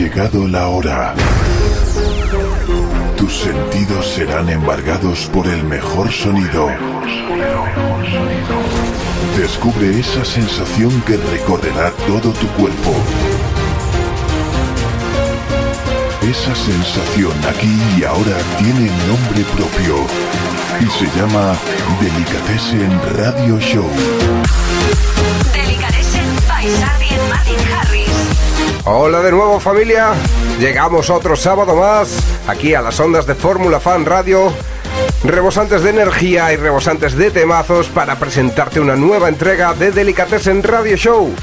llegado la hora. Tus sentidos serán embargados por el mejor sonido. Descubre esa sensación que recorrerá todo tu cuerpo. Esa sensación aquí y ahora tiene nombre propio y se llama Delicatessen Radio Show. Hola de nuevo familia, llegamos otro sábado más aquí a las ondas de Fórmula Fan Radio, rebosantes de energía y rebosantes de temazos para presentarte una nueva entrega de Delicatessen Radio Show.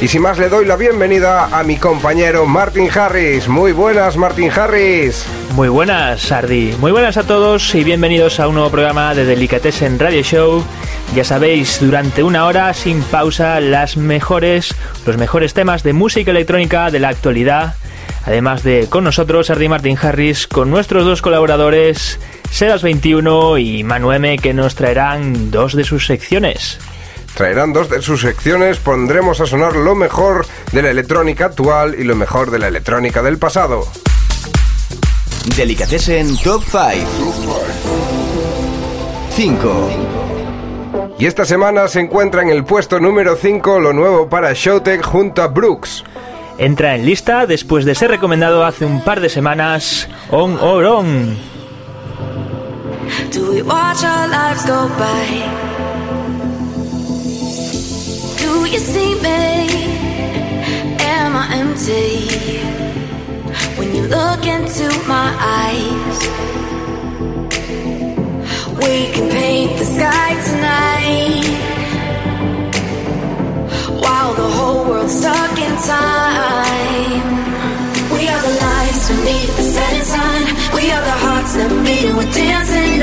Y sin más le doy la bienvenida a mi compañero Martin Harris. Muy buenas Martin Harris. Muy buenas, Sardi. Muy buenas a todos y bienvenidos a un nuevo programa de Delicatessen Radio Show. Ya sabéis, durante una hora sin pausa las mejores, los mejores temas de música electrónica de la actualidad. Además de con nosotros, Sardi Martin Harris, con nuestros dos colaboradores, Sedas21 y Manu M, que nos traerán dos de sus secciones. Traerán dos de sus secciones, pondremos a sonar lo mejor de la electrónica actual y lo mejor de la electrónica del pasado. Delicatessen Top 5. 5. Y esta semana se encuentra en el puesto número 5 lo nuevo para Showtech junto a Brooks. Entra en lista después de ser recomendado hace un par de semanas On or On. Do we watch our lives go by? Do you see me? Am I empty? When you look into my eyes, we can paint the sky tonight. While the whole world's stuck in time. We are the lights beneath the setting sun. We are the hearts that beat and we're dancing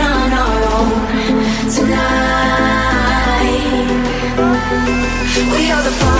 We are the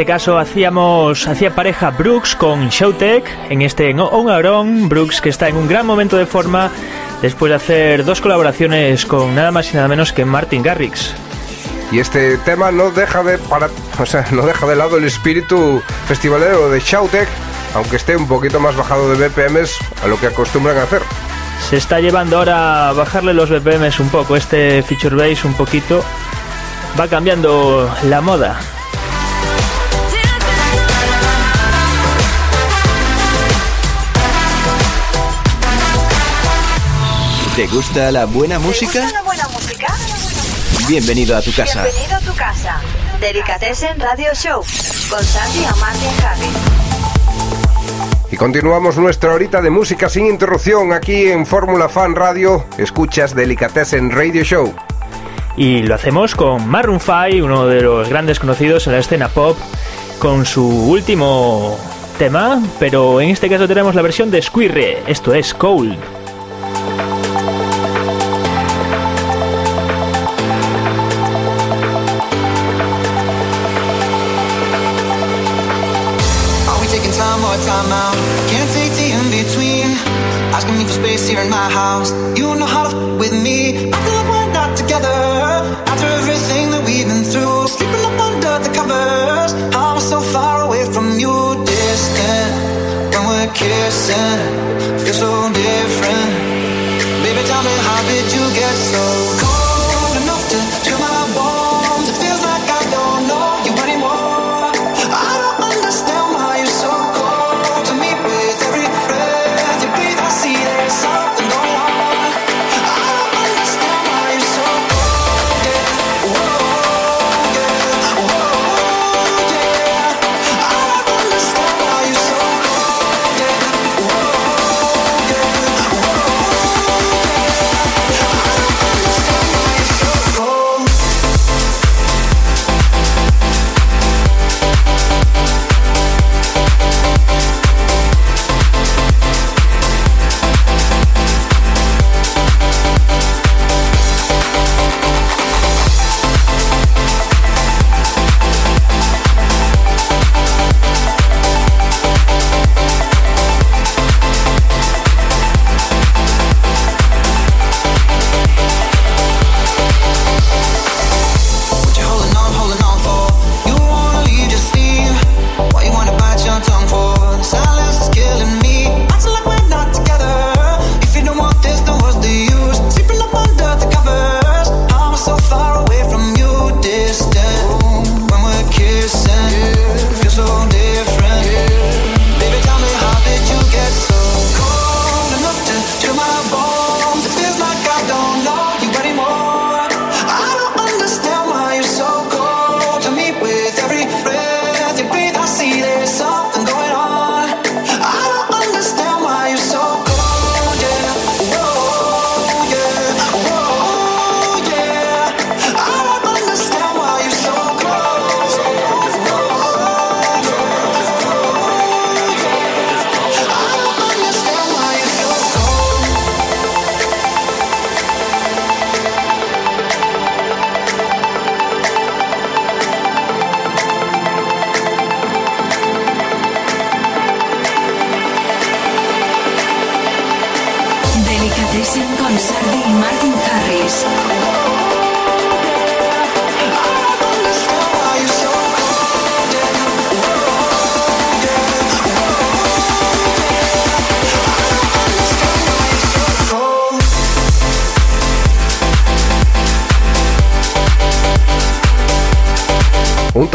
este caso hacíamos hacía pareja Brooks con Showtech, en este On or On, Brooks que está en un gran momento de forma después de hacer dos colaboraciones con nada más y nada menos que Martin Garrix. Y este tema no deja de para, o sea, no deja de lado el espíritu festivalero de Shoutek, aunque esté un poquito más bajado de BPMs a lo que acostumbran a hacer. Se está llevando ahora a bajarle los BPMs un poco, este feature bass un poquito. Va cambiando la moda. ¿Te gusta la buena ¿Te música? gusta la buena música? Bienvenido a tu casa. Bienvenido a tu casa. Delicatessen Radio Show con Sandy Harris. Y continuamos nuestra horita de música sin interrupción aquí en Fórmula Fan Radio. Escuchas Delicatessen Radio Show. Y lo hacemos con Maroon 5, uno de los grandes conocidos en la escena pop, con su último tema, pero en este caso tenemos la versión de Squirre, esto es Cold. Time out? Can't take the in between. Asking me for space here in my house. You know how to f- with me. Acting like we're not together. After everything that we've been through. Sleeping up under the covers. I'm so far away from you, distant. When we're kissing, feel so different. Baby, tell me how did you get so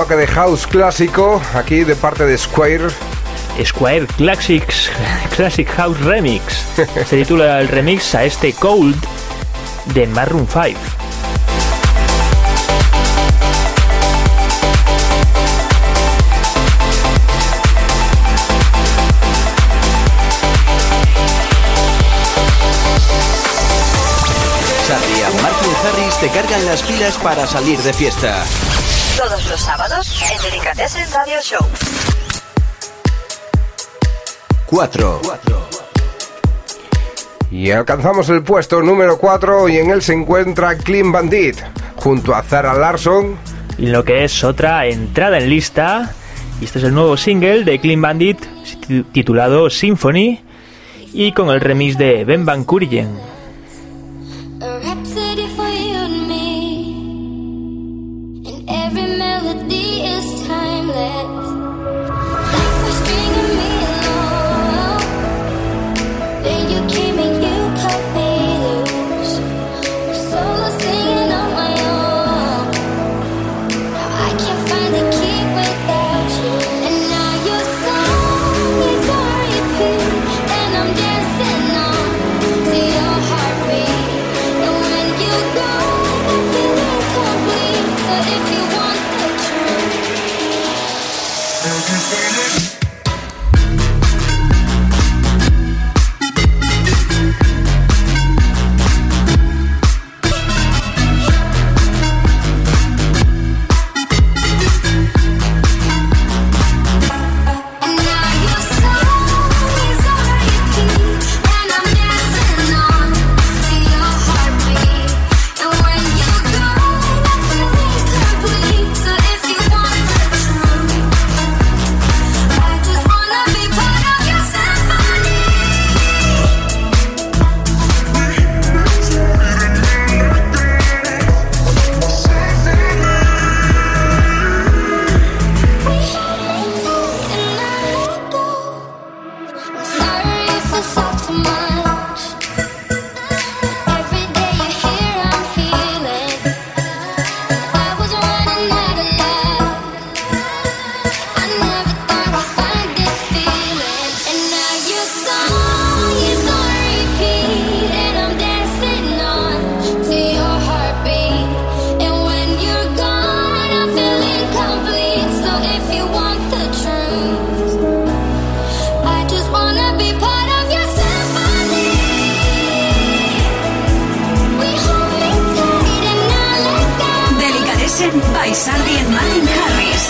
toque de house clásico aquí de parte de Square. Square Classics, Classic House Remix. Se titula el remix a este Cold de Maroon 5. Sarria, Martin Harris te cargan las pilas para salir de fiesta. Todos los sábados en Delicatessen Radio Show. 4. Y alcanzamos el puesto número 4 y en él se encuentra Clean Bandit junto a Zara Larson. Y lo que es otra entrada en lista. Y este es el nuevo single de Clean Bandit titu- titulado Symphony y con el remix de Ben Van Kurigen. Sardi Martin Harris.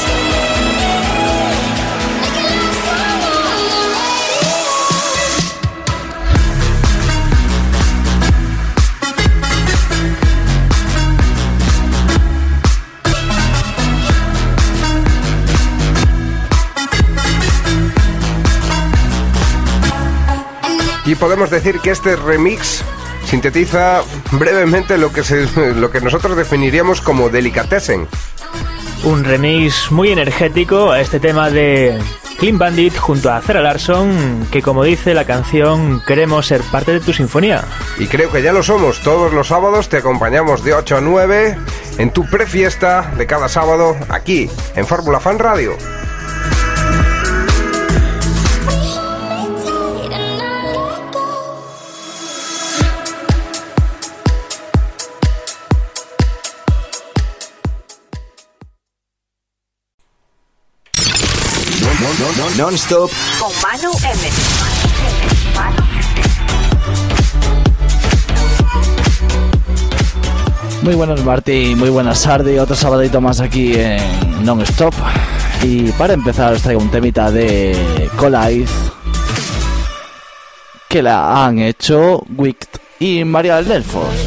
Y podemos decir que este remix sintetiza brevemente lo que, se- lo que nosotros definiríamos como delicatessen. Un remix muy energético a este tema de Clean Bandit junto a Zara Larson, que como dice la canción, queremos ser parte de tu sinfonía. Y creo que ya lo somos. Todos los sábados te acompañamos de 8 a 9 en tu prefiesta de cada sábado aquí en Fórmula Fan Radio. Non-stop Con Manu M. Muy buenas Martí, muy buenas Sardi, otro sabadito más aquí en Non-Stop. Y para empezar os traigo un temita de Collide que la han hecho Wicked y María del Delfos.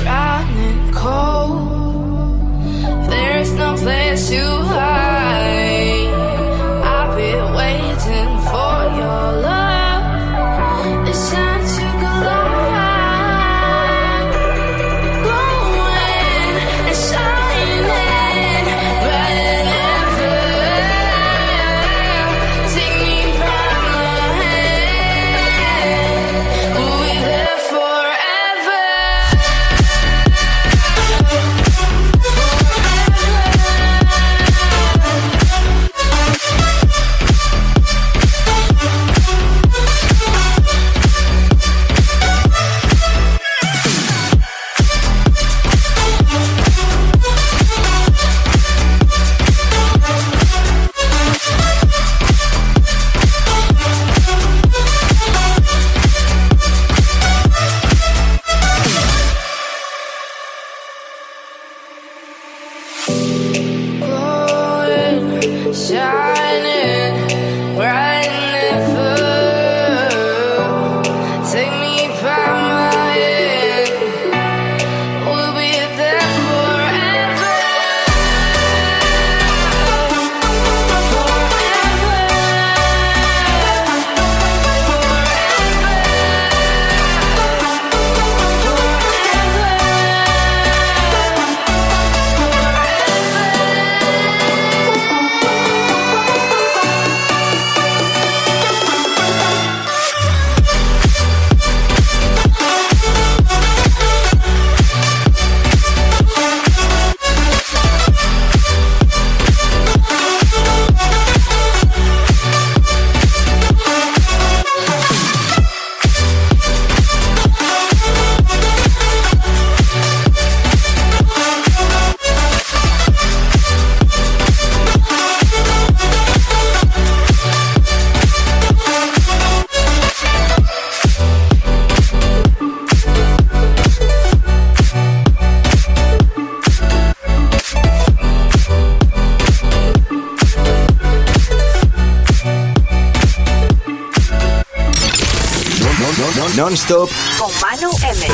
Non-stop Con Manu M.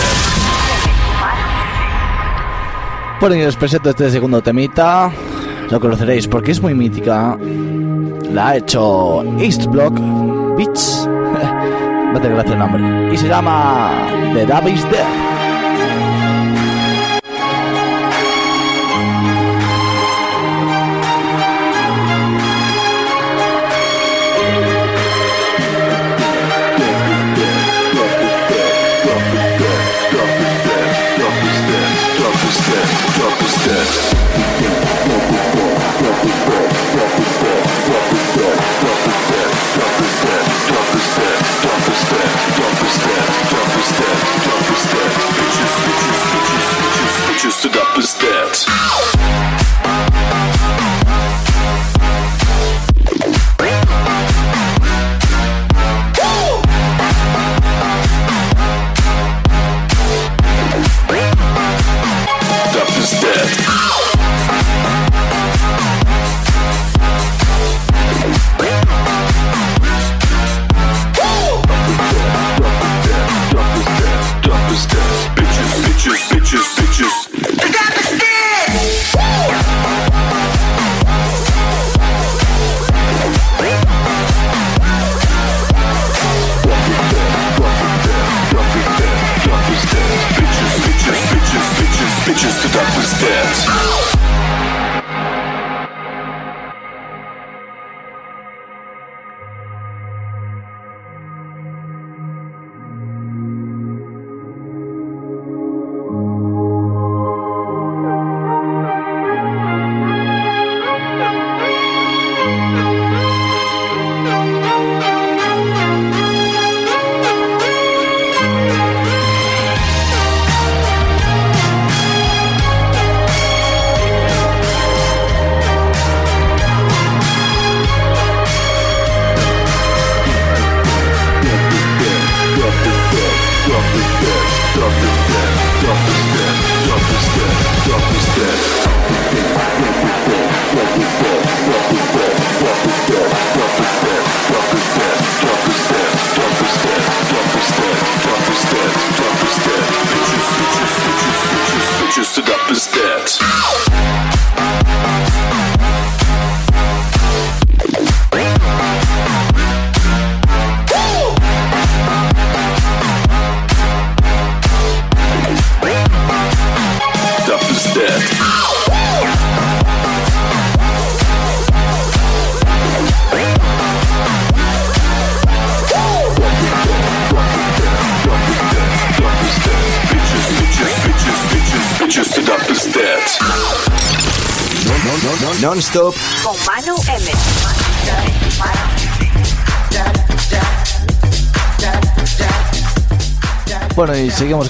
Por ello os presento este segundo temita. Lo conoceréis porque es muy mítica. La ha hecho East Block Beats. Me hace gracia el nombre. Y se llama The Dab is is that?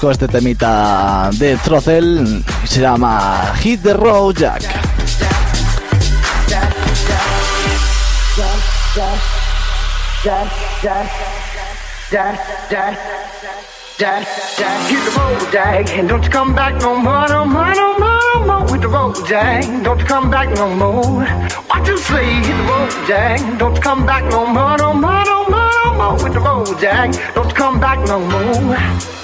Con este temita de Trocel. Se llama Hit the Road Jack. Hit the road, Jack, and don't come back no more, no more, no more, no more with the road, Jack. Don't come back no more. What you? Hit the road, Jack. Don't come back no more, no more, no more, no more with the road, Jack. Don't you come back no more.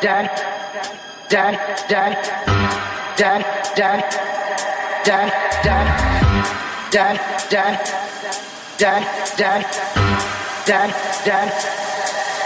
Dad, dad, dad, dad,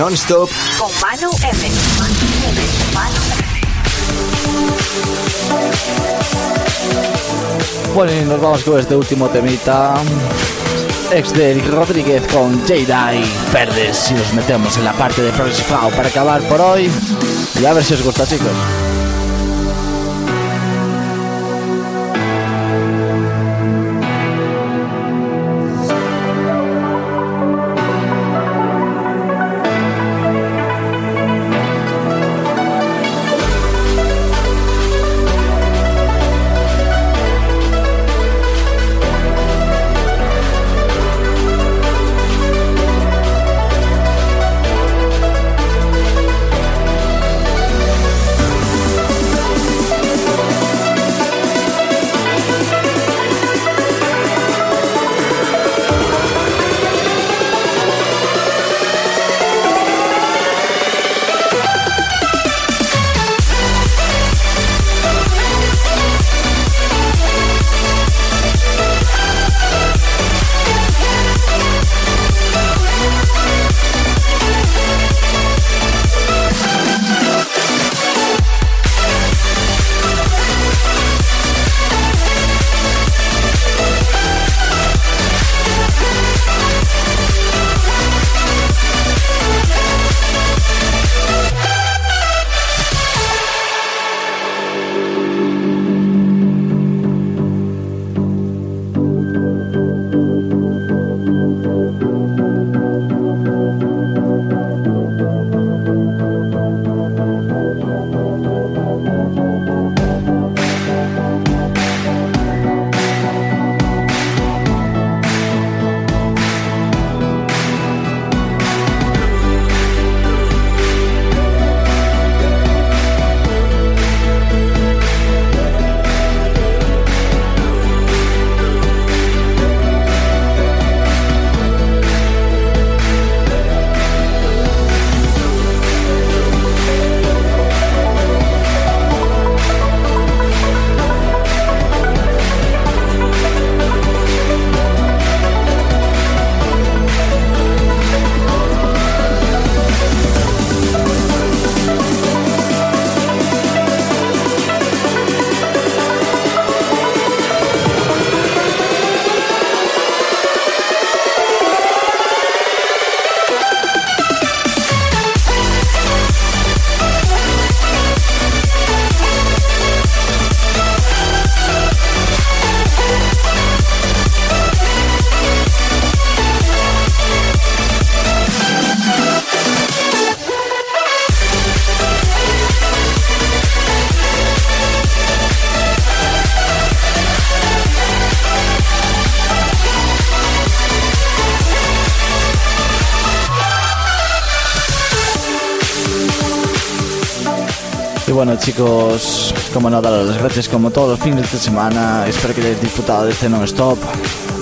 Non-stop Con Manu M. Bueno, y nos vamos con este último temita. Ex de Eric Rodríguez con Jada y Verdes. Y nos metemos en la parte de Progressive House para acabar por hoy. Y a ver si os gusta, chicos. Chicos, como no, daros las gracias como todos los fines de semana. Espero que hayáis disfrutado de este non-stop.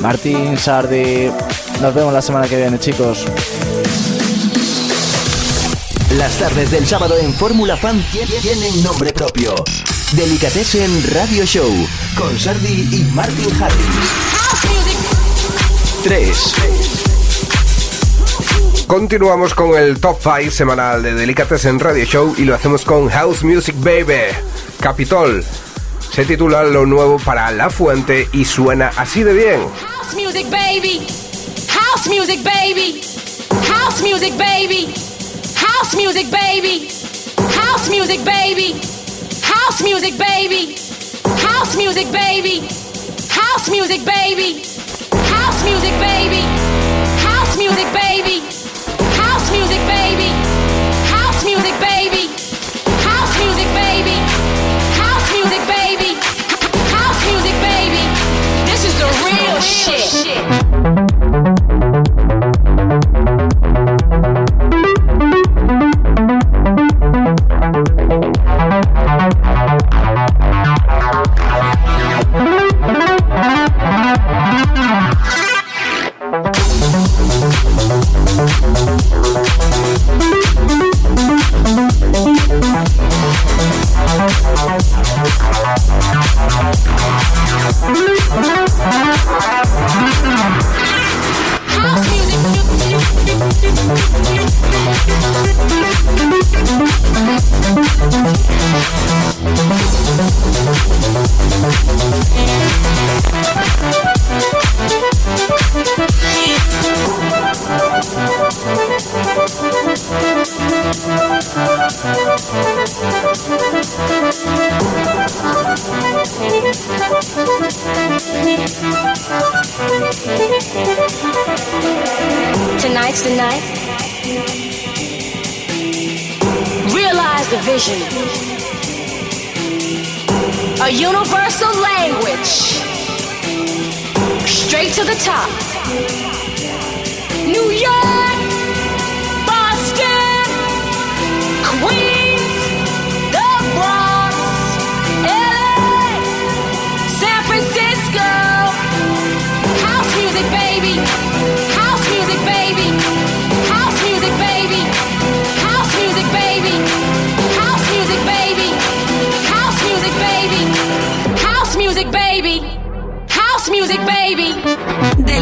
Martín, Sardi, nos vemos la semana que viene chicos. Las tardes del sábado en Fórmula Fan tie- tienen nombre propio. Delicatessen Radio Show con Sardi y Martin Harris. 3. Continuamos con el top 5 semanal de Delicatessen Radio Show y lo hacemos con House Music Baby, Capitol. Se titula Lo Nuevo para La Fuente y suena así de bien. House Music Baby, House Music Baby, House Music Baby, House Music Baby, House Music Baby, House Music Baby, House Music Baby, House Music Baby. House music, baby.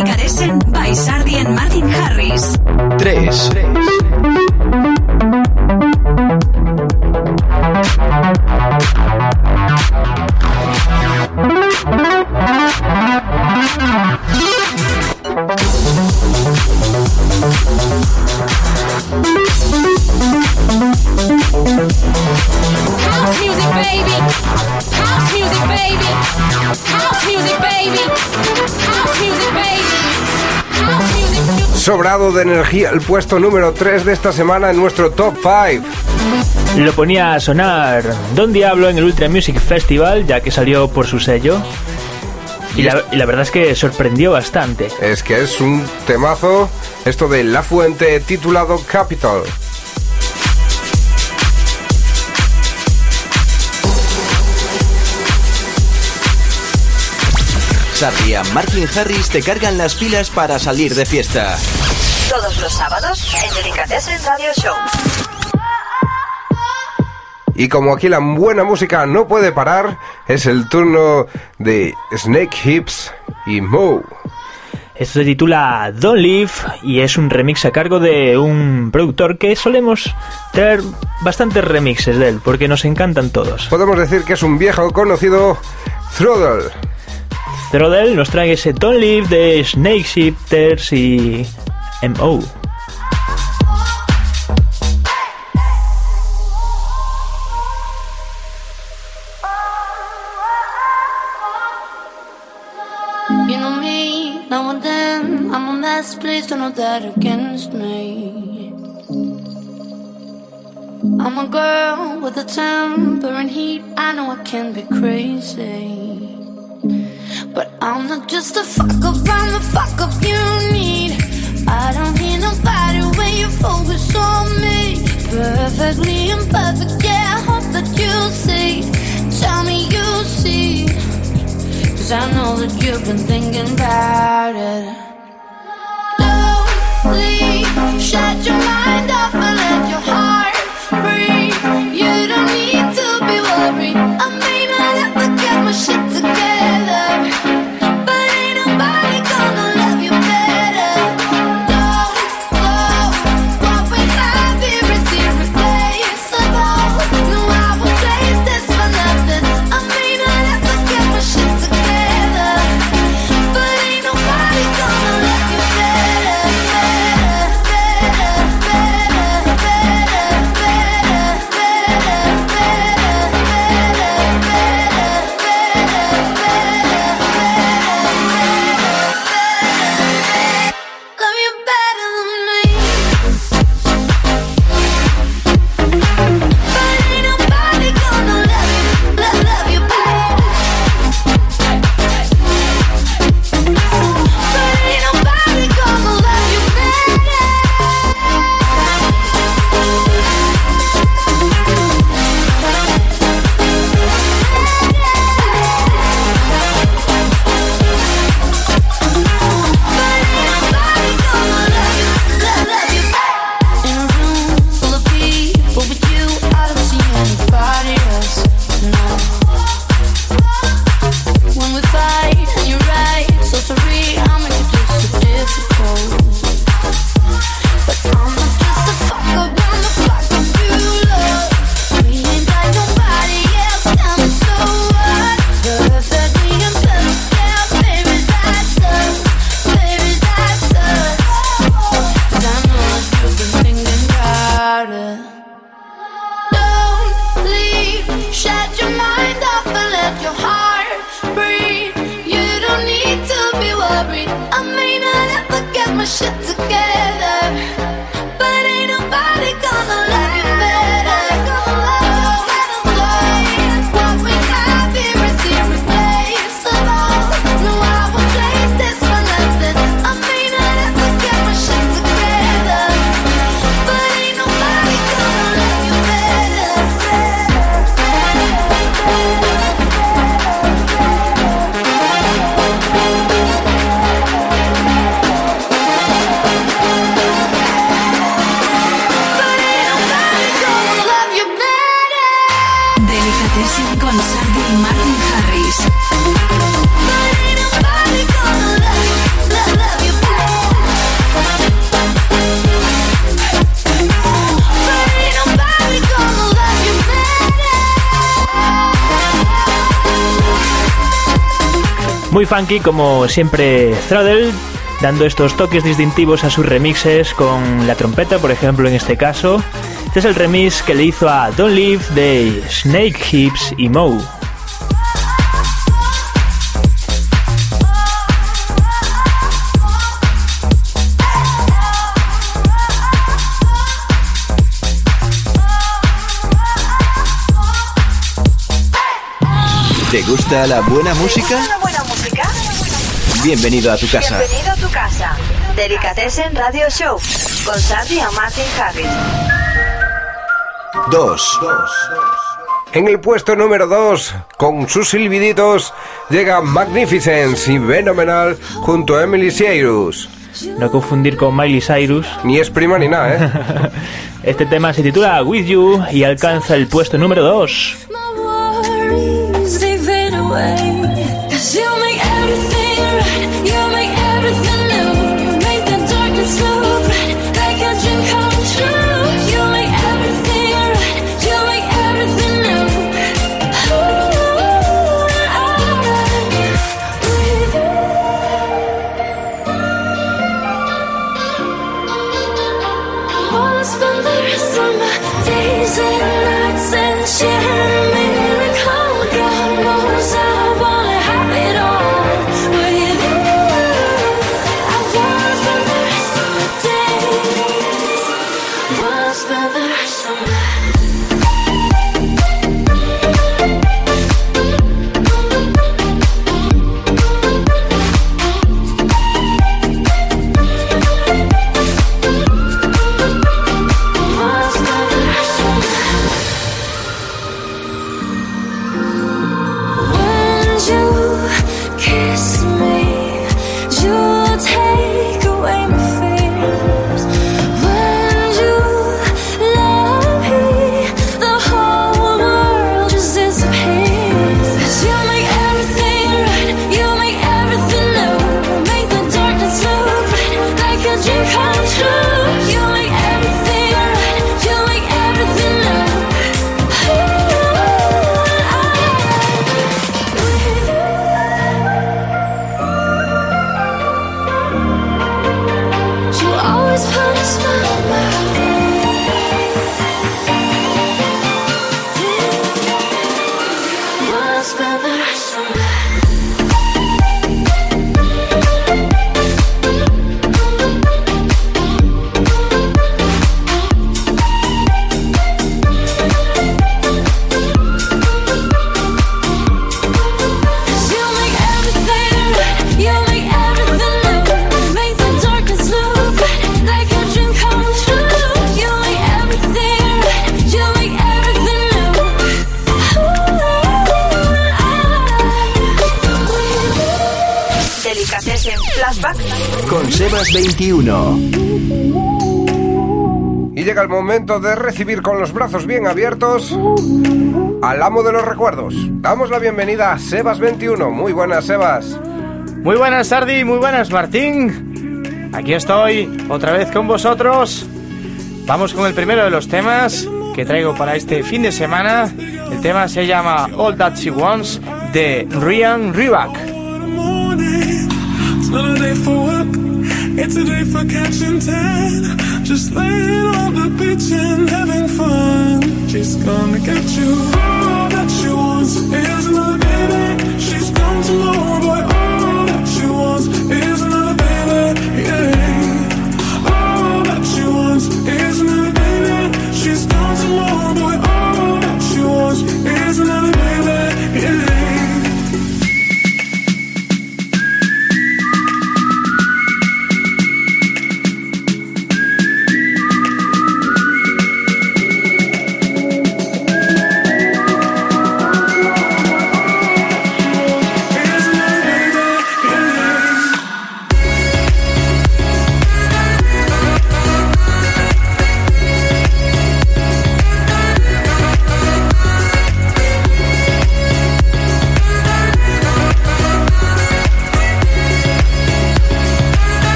Michael Essen by Sardien Martin Harris. 3. De energía el puesto número 3 de esta semana en nuestro Top 5. Lo ponía a sonar Don Diablo en el Ultra Music Festival, ya que salió por su sello. Y la, y la verdad es que sorprendió bastante. Es que es un temazo esto de La Fuente titulado Capital. Sardi y Martin Harris te cargan las pilas para salir de fiesta. Todos los sábados en Delicatessen Radio Show. Y como aquí la buena música no puede parar, es el turno de Snake Hips y Mo. Esto se titula Don't Leave y es un remix a cargo de un productor que solemos traer bastantes remixes de él, porque nos encantan todos. Podemos decir que es un viejo conocido Throttle. Throttle nos trae ese Don't Leave de Snake Shifters y MO. You know me, now and then I'm a mess, please don't hold that against me. I'm a girl with a temper and heat I know I can be crazy. But I'm not just a fuck up, I'm the fuck up you need I don't need nobody when focus on me. Perfectly imperfect, yeah, I hope that you see. Tell me you I know that you've been thinking it. Shut your mind off and let your heart breathe. funky como siempre Throttle, dando estos toques distintivos a sus remixes con la trompeta, por ejemplo, en este caso. Este es el remix que le hizo a Don't Leave de Snake Hips y Moe. ¿Te gusta la buena música? Bienvenido a tu casa. Bienvenido a tu casa. Delicatessen Radio Show con Sandy a Martin Harris. 2. En el puesto número 2, con sus silbiditos, llega Magnificence y Phenomenal junto a Emily Cyrus. No confundir con Miley Cyrus. Ni es prima ni nada, ¿eh? este tema se titula With You y alcanza el puesto número 2. Momento de recibir con los brazos bien abiertos al amo de los recuerdos. Damos la bienvenida a Sebas21. Muy buenas, Sebas. Muy buenas, Sardi. Muy buenas, Martín. Aquí estoy, otra vez con vosotros. Vamos con el primero de los temas que traigo para este fin de semana. El tema se llama All That She Wants de Ryan Rybak. Just laying on the beach and having fun. She's gonna get you.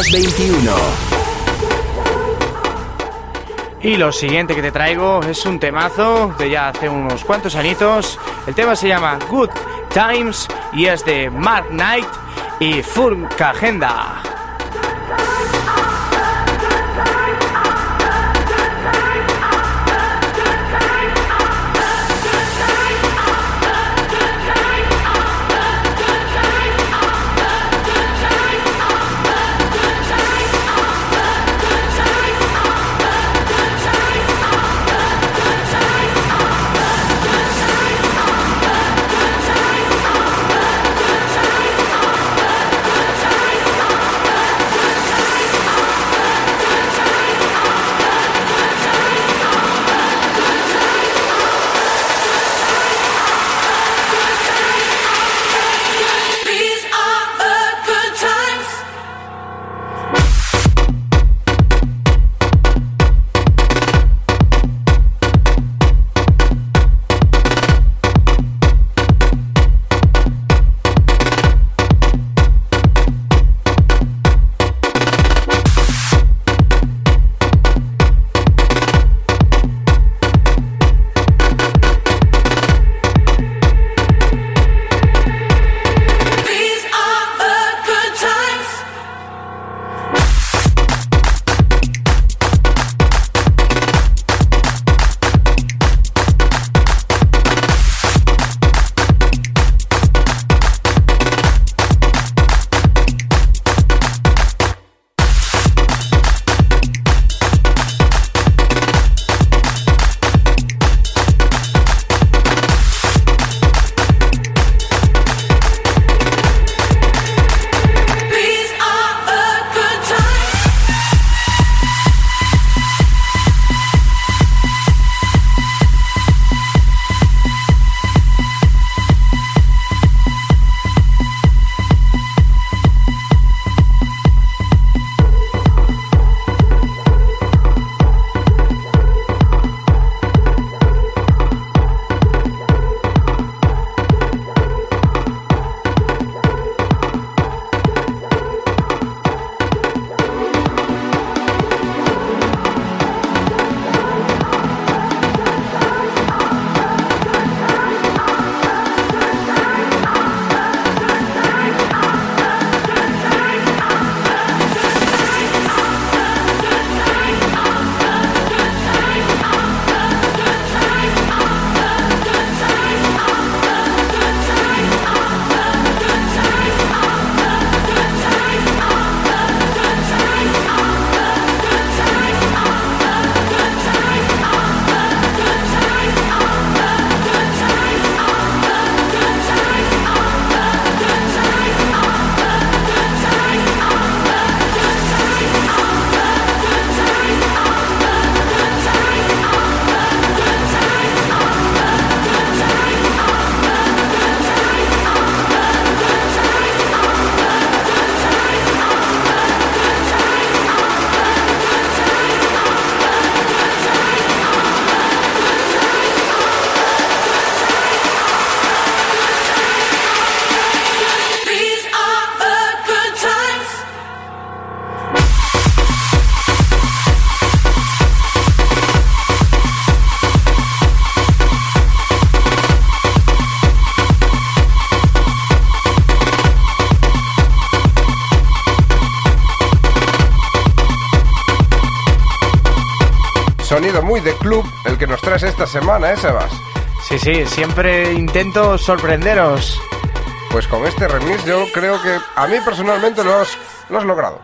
Con Sebas21. Y lo siguiente que te traigo es un temazo de ya hace unos cuantos añitos. El tema se llama Good Times y es de Mark Knight y Funk Agenda. Esta semana, ¿eh, Sebas? Sí, sí, siempre intento sorprenderos. Pues con este remix yo creo que a mí personalmente lo has, lo has logrado.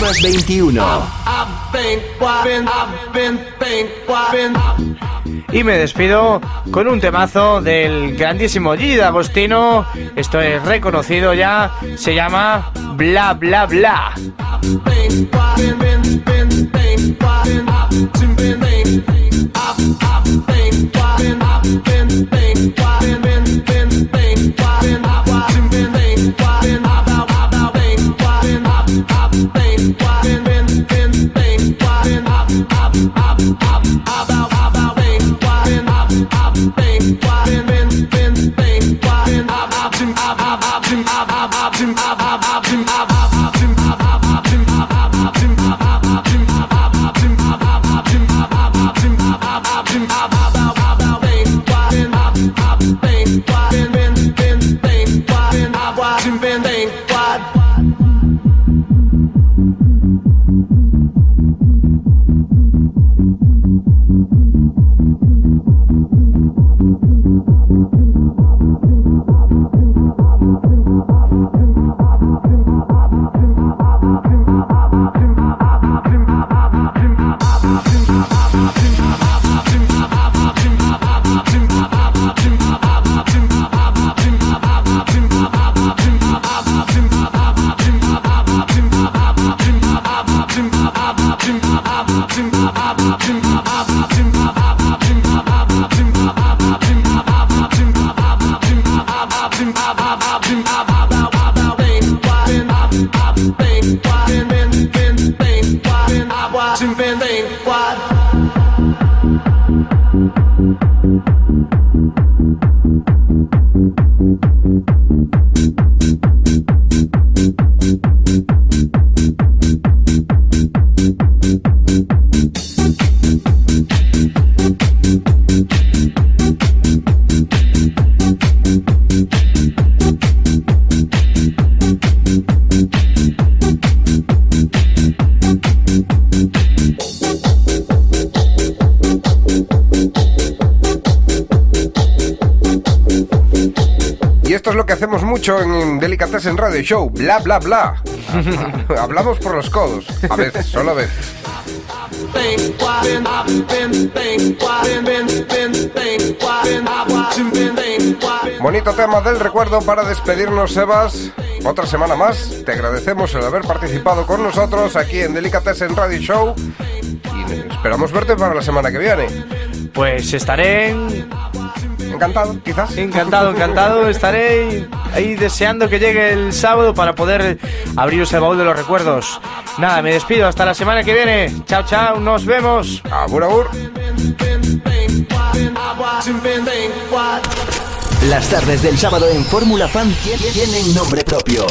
Sebas 21. Y me despido con un temazo del grandísimo Gigi Agostino. Esto es reconocido ya. Se llama Bla Bla Bla. Hacemos mucho en Delicatessen Radio Show. Bla, bla, bla. Hablamos por los codos. A veces, solo a veces. Bonito tema del recuerdo para despedirnos, Sebas. Otra semana más. Te agradecemos el haber participado con nosotros aquí en Delicatessen Radio Show. Y esperamos verte para la semana que viene. Pues estaré Encantado, quizás. Encantado, encantado. Estaré ahí deseando que llegue el sábado para poder abriros el baúl de los recuerdos. Nada, me despido. Hasta la semana que viene. Chao, chao. Nos vemos. Abur, abur. Las tardes del sábado en Fórmula Fan tie- tienen nombre propio.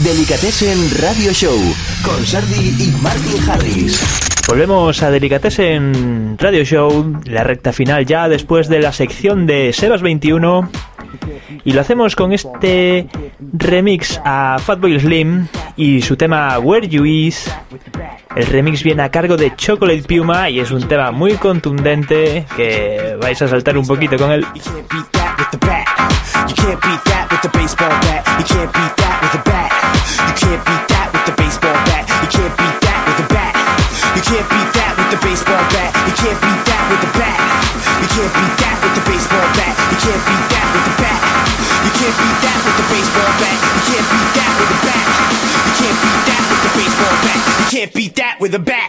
Delicatessen Radio Show con Sardi y Martin Harris. Volvemos a Delicatessen Radio Show, la recta final ya después de la sección de Sebas 21. Y lo hacemos con este remix a Fatboy Slim y su tema Where You Is. El remix viene a cargo de Chocolate Puma y es un tema muy contundente que vais a saltar un poquito con él. Bat. You can't beat that with a bat. You can't beat that with the baseball bat. You can't beat that with a bat.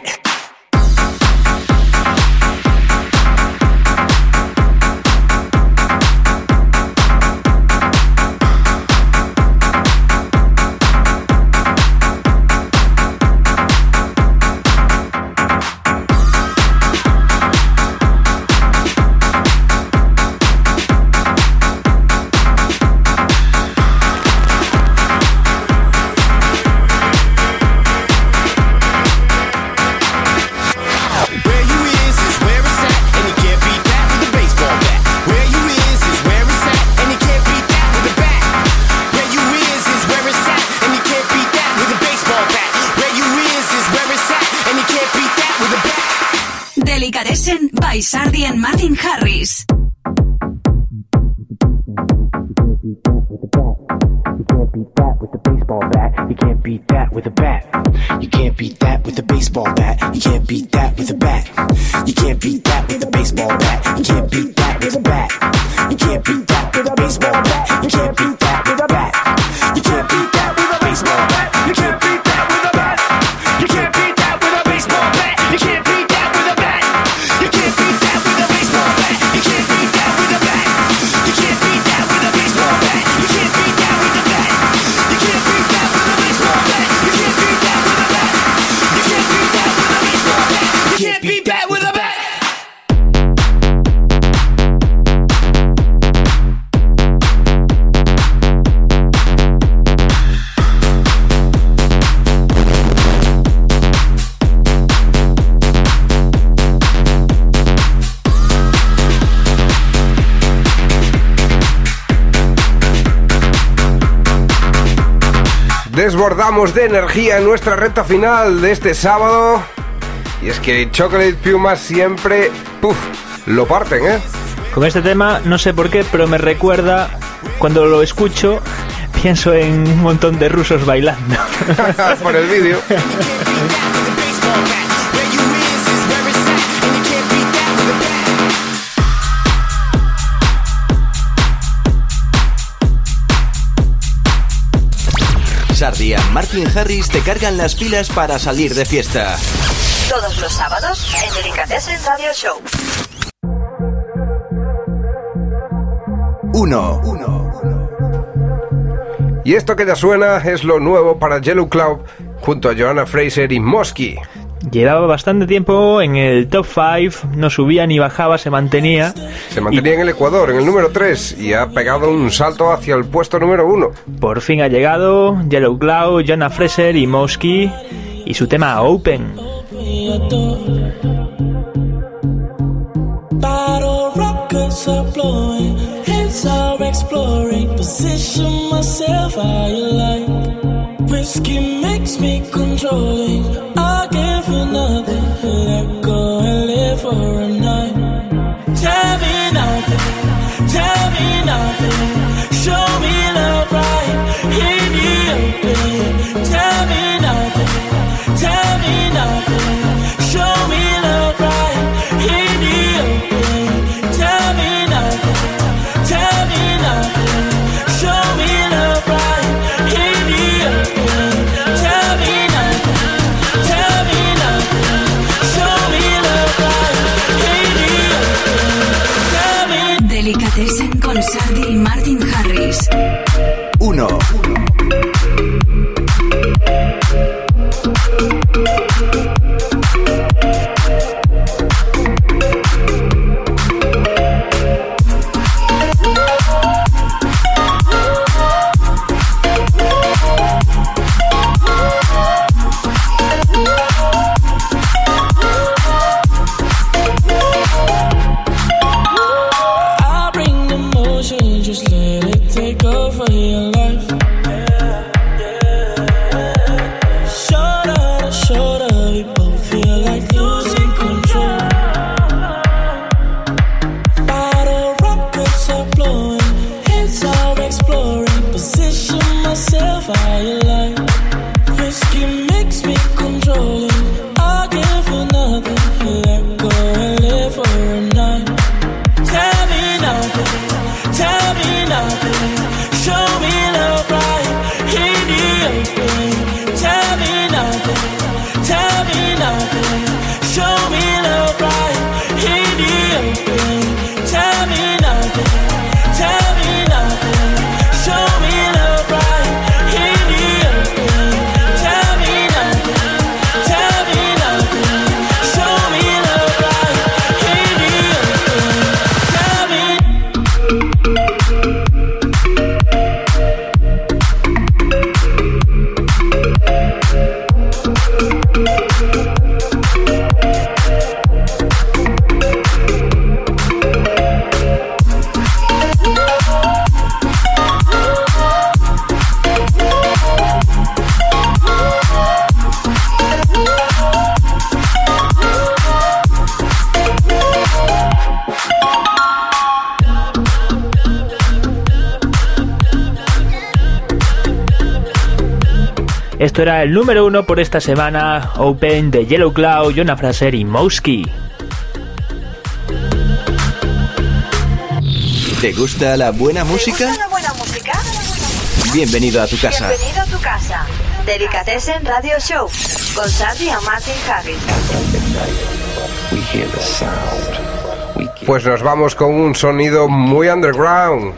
Desbordamos de energía en nuestra recta final de este sábado. Y es que Chocolate Puma siempre, lo parten, ¿eh? Con este tema, no sé por qué, pero me recuerda, cuando lo escucho, pienso en un montón de rusos bailando. por el vídeo. Martin Harris te cargan las pilas para salir de fiesta. Todos los sábados en Delicatessen Radio Show. 1. 1. Y esto que ya suena es lo nuevo para Yellow Cloud junto a Joanna Fraser y Mosky. Llevaba bastante tiempo en el top 5, no subía ni bajaba, se mantenía. Se mantenía en el Ecuador, en el número 3, y ha pegado un salto hacia el puesto número 1. Por fin ha llegado Yellow Cloud, Jana Fraser y Mosky, y su tema Open. Whiskey makes me controlling. Show me Esto era el número uno por esta semana, Open de Yellow Cloud, Jonah Fraser y Mosky. ¿Te gusta la buena ¿Te música? gusta la buena música? Bienvenido a tu casa. Bienvenido a tu casa. Delicatessen Radio Show con Sandy y Martin Harris. Pues nos vamos con un sonido muy underground.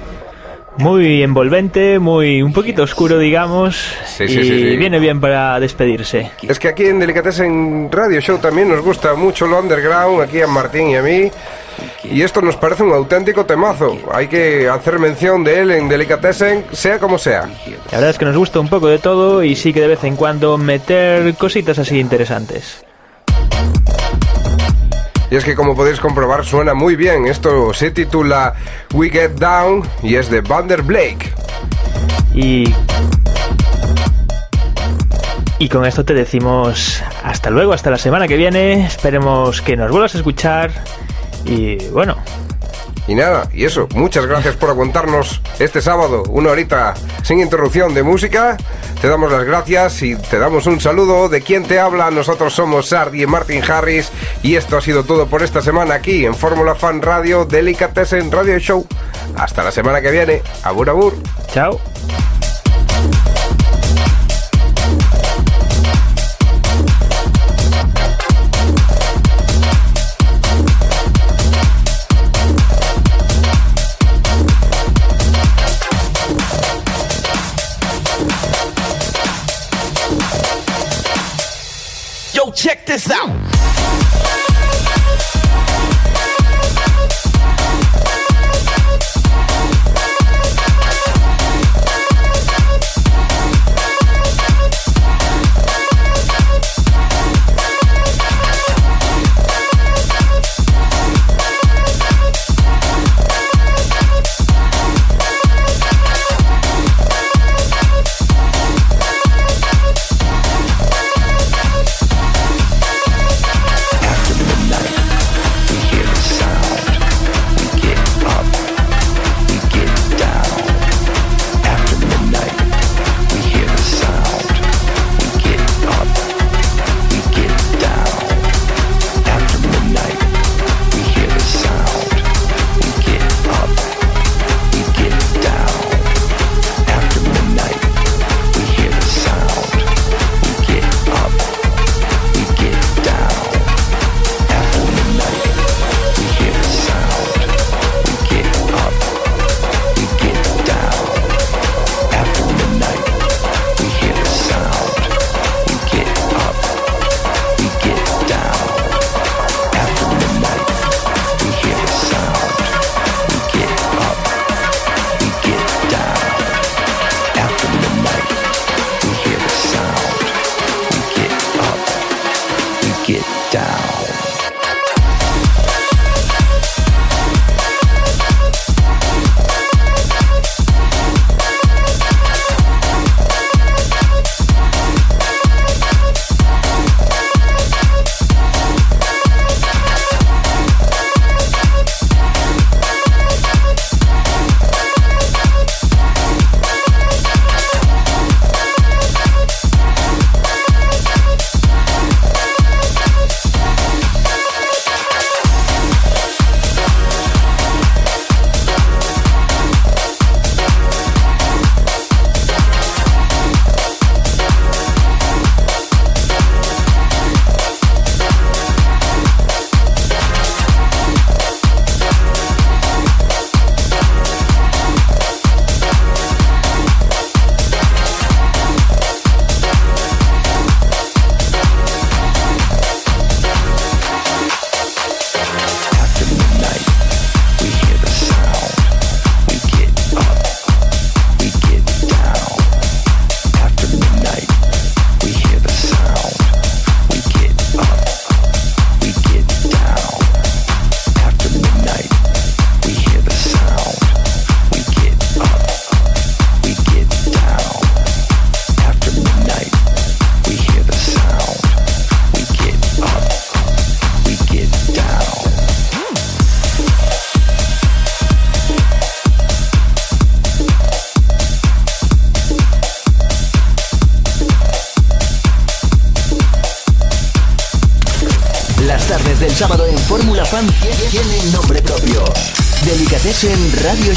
Muy envolvente, muy un poquito oscuro, digamos. Sí, y sí, sí, sí. viene bien para despedirse. Es que aquí en Delicatessen Radio Show también nos gusta mucho lo underground, aquí a Martín y a mí. Y esto nos parece un auténtico temazo. Hay que hacer mención de él en Delicatessen, sea como sea. La verdad es que nos gusta un poco de todo y sí que de vez en cuando meter cositas así interesantes. Y es que como podéis comprobar suena muy bien. Esto se titula We Get Down y es de Vander Blake. Y. Y con esto te decimos hasta luego, hasta la semana que viene. Esperemos que nos vuelvas a escuchar. Y bueno, Y nada, y eso, muchas gracias por aguantarnos este sábado, una horita sin interrupción de música. Te damos las gracias y te damos un saludo de quien te habla. Nosotros somos Sardi y Martin Harris y esto ha sido todo por esta semana aquí en Fórmula Fan Radio Delicatessen Radio Show. Hasta la semana que viene. Abur abur. chao.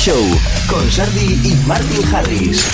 Show con Sardi y Martin Harris.